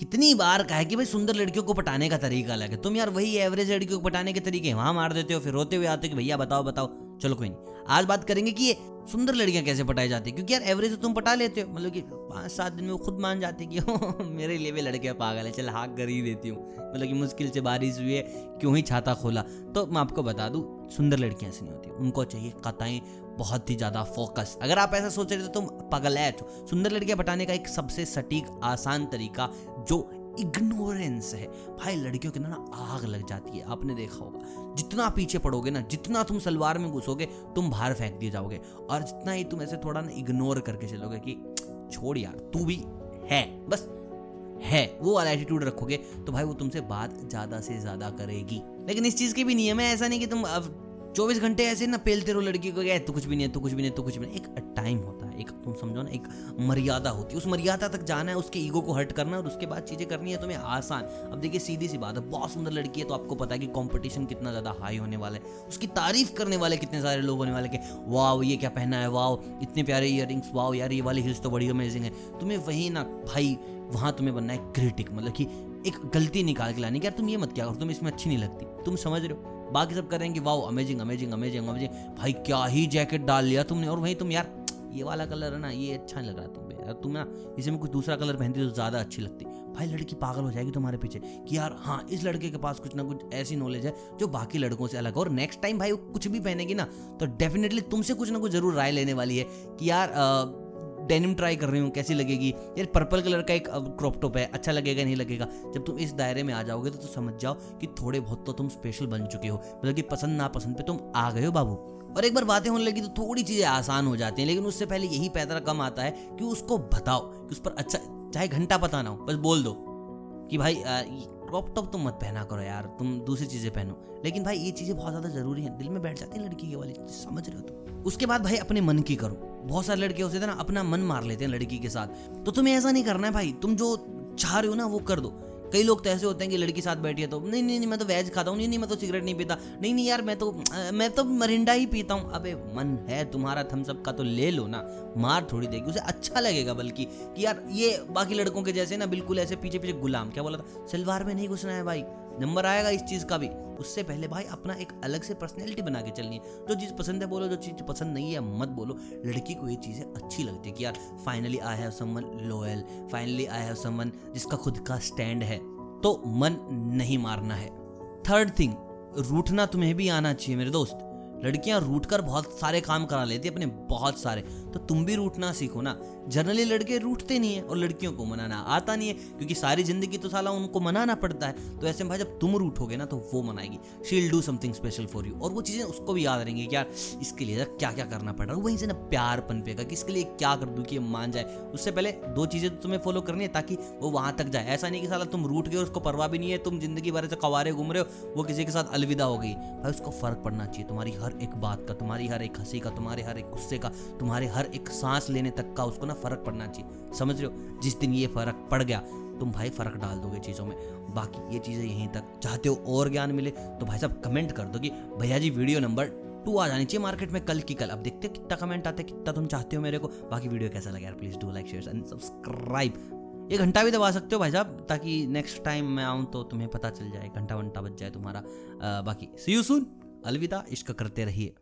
कितनी बार कहा है कि भाई सुंदर लड़कियों को पटाने का तरीका अलग है। तुम यार वही एवरेज लड़कियों को पटाने के तरीके वहाँ मार देते हो, फिर रोते हुए आते हो कि भैया बताओ बताओ। चलो कोई नहीं। आज बात करेंगे कि ये सुंदर लड़कियाँ कैसे पटाई जाती है? क्योंकि यार एवरेज तुम पटा लेते हो। मतलब कि पाँच सात दिन में वो खुद मान जाती है कि मेरे लिए भी लड़कियाँ पागल है, चल हाथ कर ही देती हूँ। मतलब कि मुश्किल से बारिश हुई है, क्यों ही छाता खोला। तो मैं आपको बता दूँ, सुंदर लड़कियाँ ऐसी नहीं होती। उनको चाहिए कताएँ बहुत ही ज़्यादा फोकस अगर आप ऐसा सोच रहे तो तुम पगल है सुंदर लड़कियाँ पटाने का एक सबसे सटीक, आसान तरीका, जो इग्नोरेंस है। भाई, लड़कियों के ना आग लग जाती है। आपने देखा होगा। जितना पीछे पड़ोगे ना, जितना तुम सलवार में घुसोगे, तुम बाहर फेंक दिए जाओगे। और जितना ही तुम ऐसे थोड़ा ना इग्नोर करके चलोगे कि, छोड़ यार, तू भी है, बस है। वो वाला एटीट्यूड रखोगे तो भाई वो तुमसे बात ज़्यादा से ज़्यादा करेगी। लेकिन इस चीज़ के भी नियम है, ऐसा नहीं कि तुम अब चौबीस घंटे ऐसे ना पेलते रहो लड़की को तो कुछ भी नहीं है तो कुछ भी नहीं तो कुछ भी नहीं एक टाइम होता है, एक, तुम समझो ना, एक मर्यादा होती है। उस मर्यादा तक जाना है, उसके ईगो को हर्ट करना है और उसके बाद चीज़ें करनी है तुम्हें आसान। अब देखिए, सीधी सी बात है, बहुत सुंदर लड़की है तो आपको पता है कि कंपटीशन कितना ज़्यादा हाई होने वाला है। उसकी तारीफ़ करने वाले कितने सारे लोग होने वाले के, वाह, ये क्या पहना है, वाह, इतने प्यारे इयर वाह यार, ये वाली हिल्स तो बड़ी अमेजिंग है। तुम्हें वही ना, भाई, वहाँ तुम्हें बनना है क्रिटिक मतलब कि एक गलती निकाल के लानी कि, यार, तुम ये मत क्या करो तुम इसमें अच्छी नहीं लगती। तुम समझ रहे हो? बाकी सब करेंगे, wow amazing amazing amazing amazing भाई, क्या ही जैकेट डाल लिया तुमने? और वहीं तुम, यार, ये वाला कलर है ना, ये अच्छा नहीं लग रहा तुम यार, तुम ना, इसे में कुछ दूसरा कलर पहनती तो ज़्यादा अच्छी लगती। भाई, लड़की पागल हो जाएगी तुम्हारे पीछे कि यार हाँ इस लड़के के पास कुछ ना कुछ ऐसी नॉलेज है जो बाकी लड़कों से अलग है। और नेक्स्ट टाइम भाई वो कुछ भी पहनेगी ना तो डेफिनेटली तुमसे कुछ ना कुछ ज़रूर राय लेने वाली है कि यार डेनिम ट्राई कर रही हूँ कैसी लगेगी? यार पर्पल कलर का एक क्रॉप टॉप है अच्छा लगेगा नहीं लगेगा? जब तुम इस दायरे में आ जाओगे तो, तो समझ जाओ कि थोड़े बहुत तो तुम स्पेशल बन चुके हो। मतलब कि पसंद नापसंद पे तुम आ गए हो बाबू। और एक बार बातें होने लगी तो थोड़ी चीज़ें आसान हो जाती हैं लेकिन उससे पहले यही पैदरा कम आता है कि उसको बताओ कि उस पर अच्छा चाहे घंटा पता ना हो बस बोल दो कि भाई क्रॉप टॉप तुम मत पहना करो यार, तुम दूसरी चीज़ें पहनो। लेकिन भाई, ये चीज़ें बहुत ज़्यादा ज़रूरी है। दिल में बैठ जाती है लड़की के वाली समझ रहे हो तुम? उसके बाद भाई, अपने मन की करो। बहुत सारे लड़के होते थे ना, अपना मन मार लेते हैं लड़की के साथ। तो तुम्हें ऐसा नहीं करना है भाई, तुम जो चाह रहे हो ना, वो कर दो। कई लोग तो ऐसे होते हैं कि लड़की साथ बैठी है तो नहीं नहीं नहीं, मैं तो वेज खाता हूँ, नहीं नहीं, मैं तो सिगरेट नहीं पीता। नहीं नहीं यार, मैं तो मैं तो मरिंडा ही पीता हूँ। अबे, मन है तुम्हारा थम्सअप का तो ले लो ना, मार थोड़ी देगी, उसे अच्छा लगेगा बल्कि कि यार ये बाकी लड़कों के जैसे ना बिल्कुल ऐसे पीछे पीछे गुलाम, क्या बोला था? सलवार में नहीं घुसना है भाई। नंबर आएगा इस चीज़ का भी। उससे पहले भाई अपना एक अलग से पर्सनैलिटी बना के चलनी। है जो चीज़ पसंद है बोलो, जो चीज़ पसंद नहीं है मत बोलो। लड़की को ये चीज़ें अच्छी लगती है कि यार finally I have someone loyal finally I have someone जिसका खुद का स्टैंड है। तो मन नहीं मारना है। थर्ड थिंग रूठना तुम्हें भी आना चाहिए मेरे दोस्त। लड़कियाँ रूट कर बहुत सारे काम करा लेती अपने बहुत सारे। तो तुम भी रूटना सीखो ना। जनरली लड़के रूटते नहीं है और लड़कियों को मनाना आता नहीं है, क्योंकि सारी ज़िंदगी तो साला उनको मनाना पड़ता है। तो ऐसे में भाई, जब तुम रूठोगे ना तो वो मनाएगी। She'll do something special for you और वो चीज़ें उसको भी याद रहेंगी यार, इसके लिए क्या क्या करना पड़ रहा है। वहीं से ना प्यार पन पनपेगा कि इसके लिए क्या कर दूँ कि मान जाए। उससे पहले दो चीज़ें तो तुम्हें फॉलो करनी है, ताकि वो वहाँ तक जाए। ऐसा नहीं कि साला तुम रूट गए उसको परवाह भी नहीं है, तुम ज़िंदगी भर से कवारे घूम रहे हो, वो किसी के साथ अलविदा हो गई। भाई, उसको फ़र्क पड़ना चाहिए, तुम्हारी हर एक बात का तुम्हारी हर एक हँसी का तुम्हारे हर एक गुस्से का तुम्हारे हर एक सांस लेने तक का उसको ना फ़र्क पड़ना चाहिए। समझ रहे हो? जिस दिन ये फ़र्क पड़ गया तुम भाई फ़र्क डाल दोगे चीज़ों में। बाकी ये चीज़ें यहीं तक। चाहते हो और ज्ञान मिले तो भाई साहब कमेंट कर दो कि भैया जी वीडियो नंबर टू आ जानी चाहिए मार्केट में कल की कल। अब देखते कितना कमेंट आते कितना तुम चाहते हो मेरे को। बाकी वीडियो कैसा लगा यार please do like share and subscribe ये घंटा भी दबा सकते हो भाई साहब ताकि नेक्स्ट टाइम मैं आऊँ तो तुम्हें पता चल जाए घंटा वंटा बच जाए तुम्हारा। आ, बाकी सी यू सुन अलविदा इश्क करते रहिए।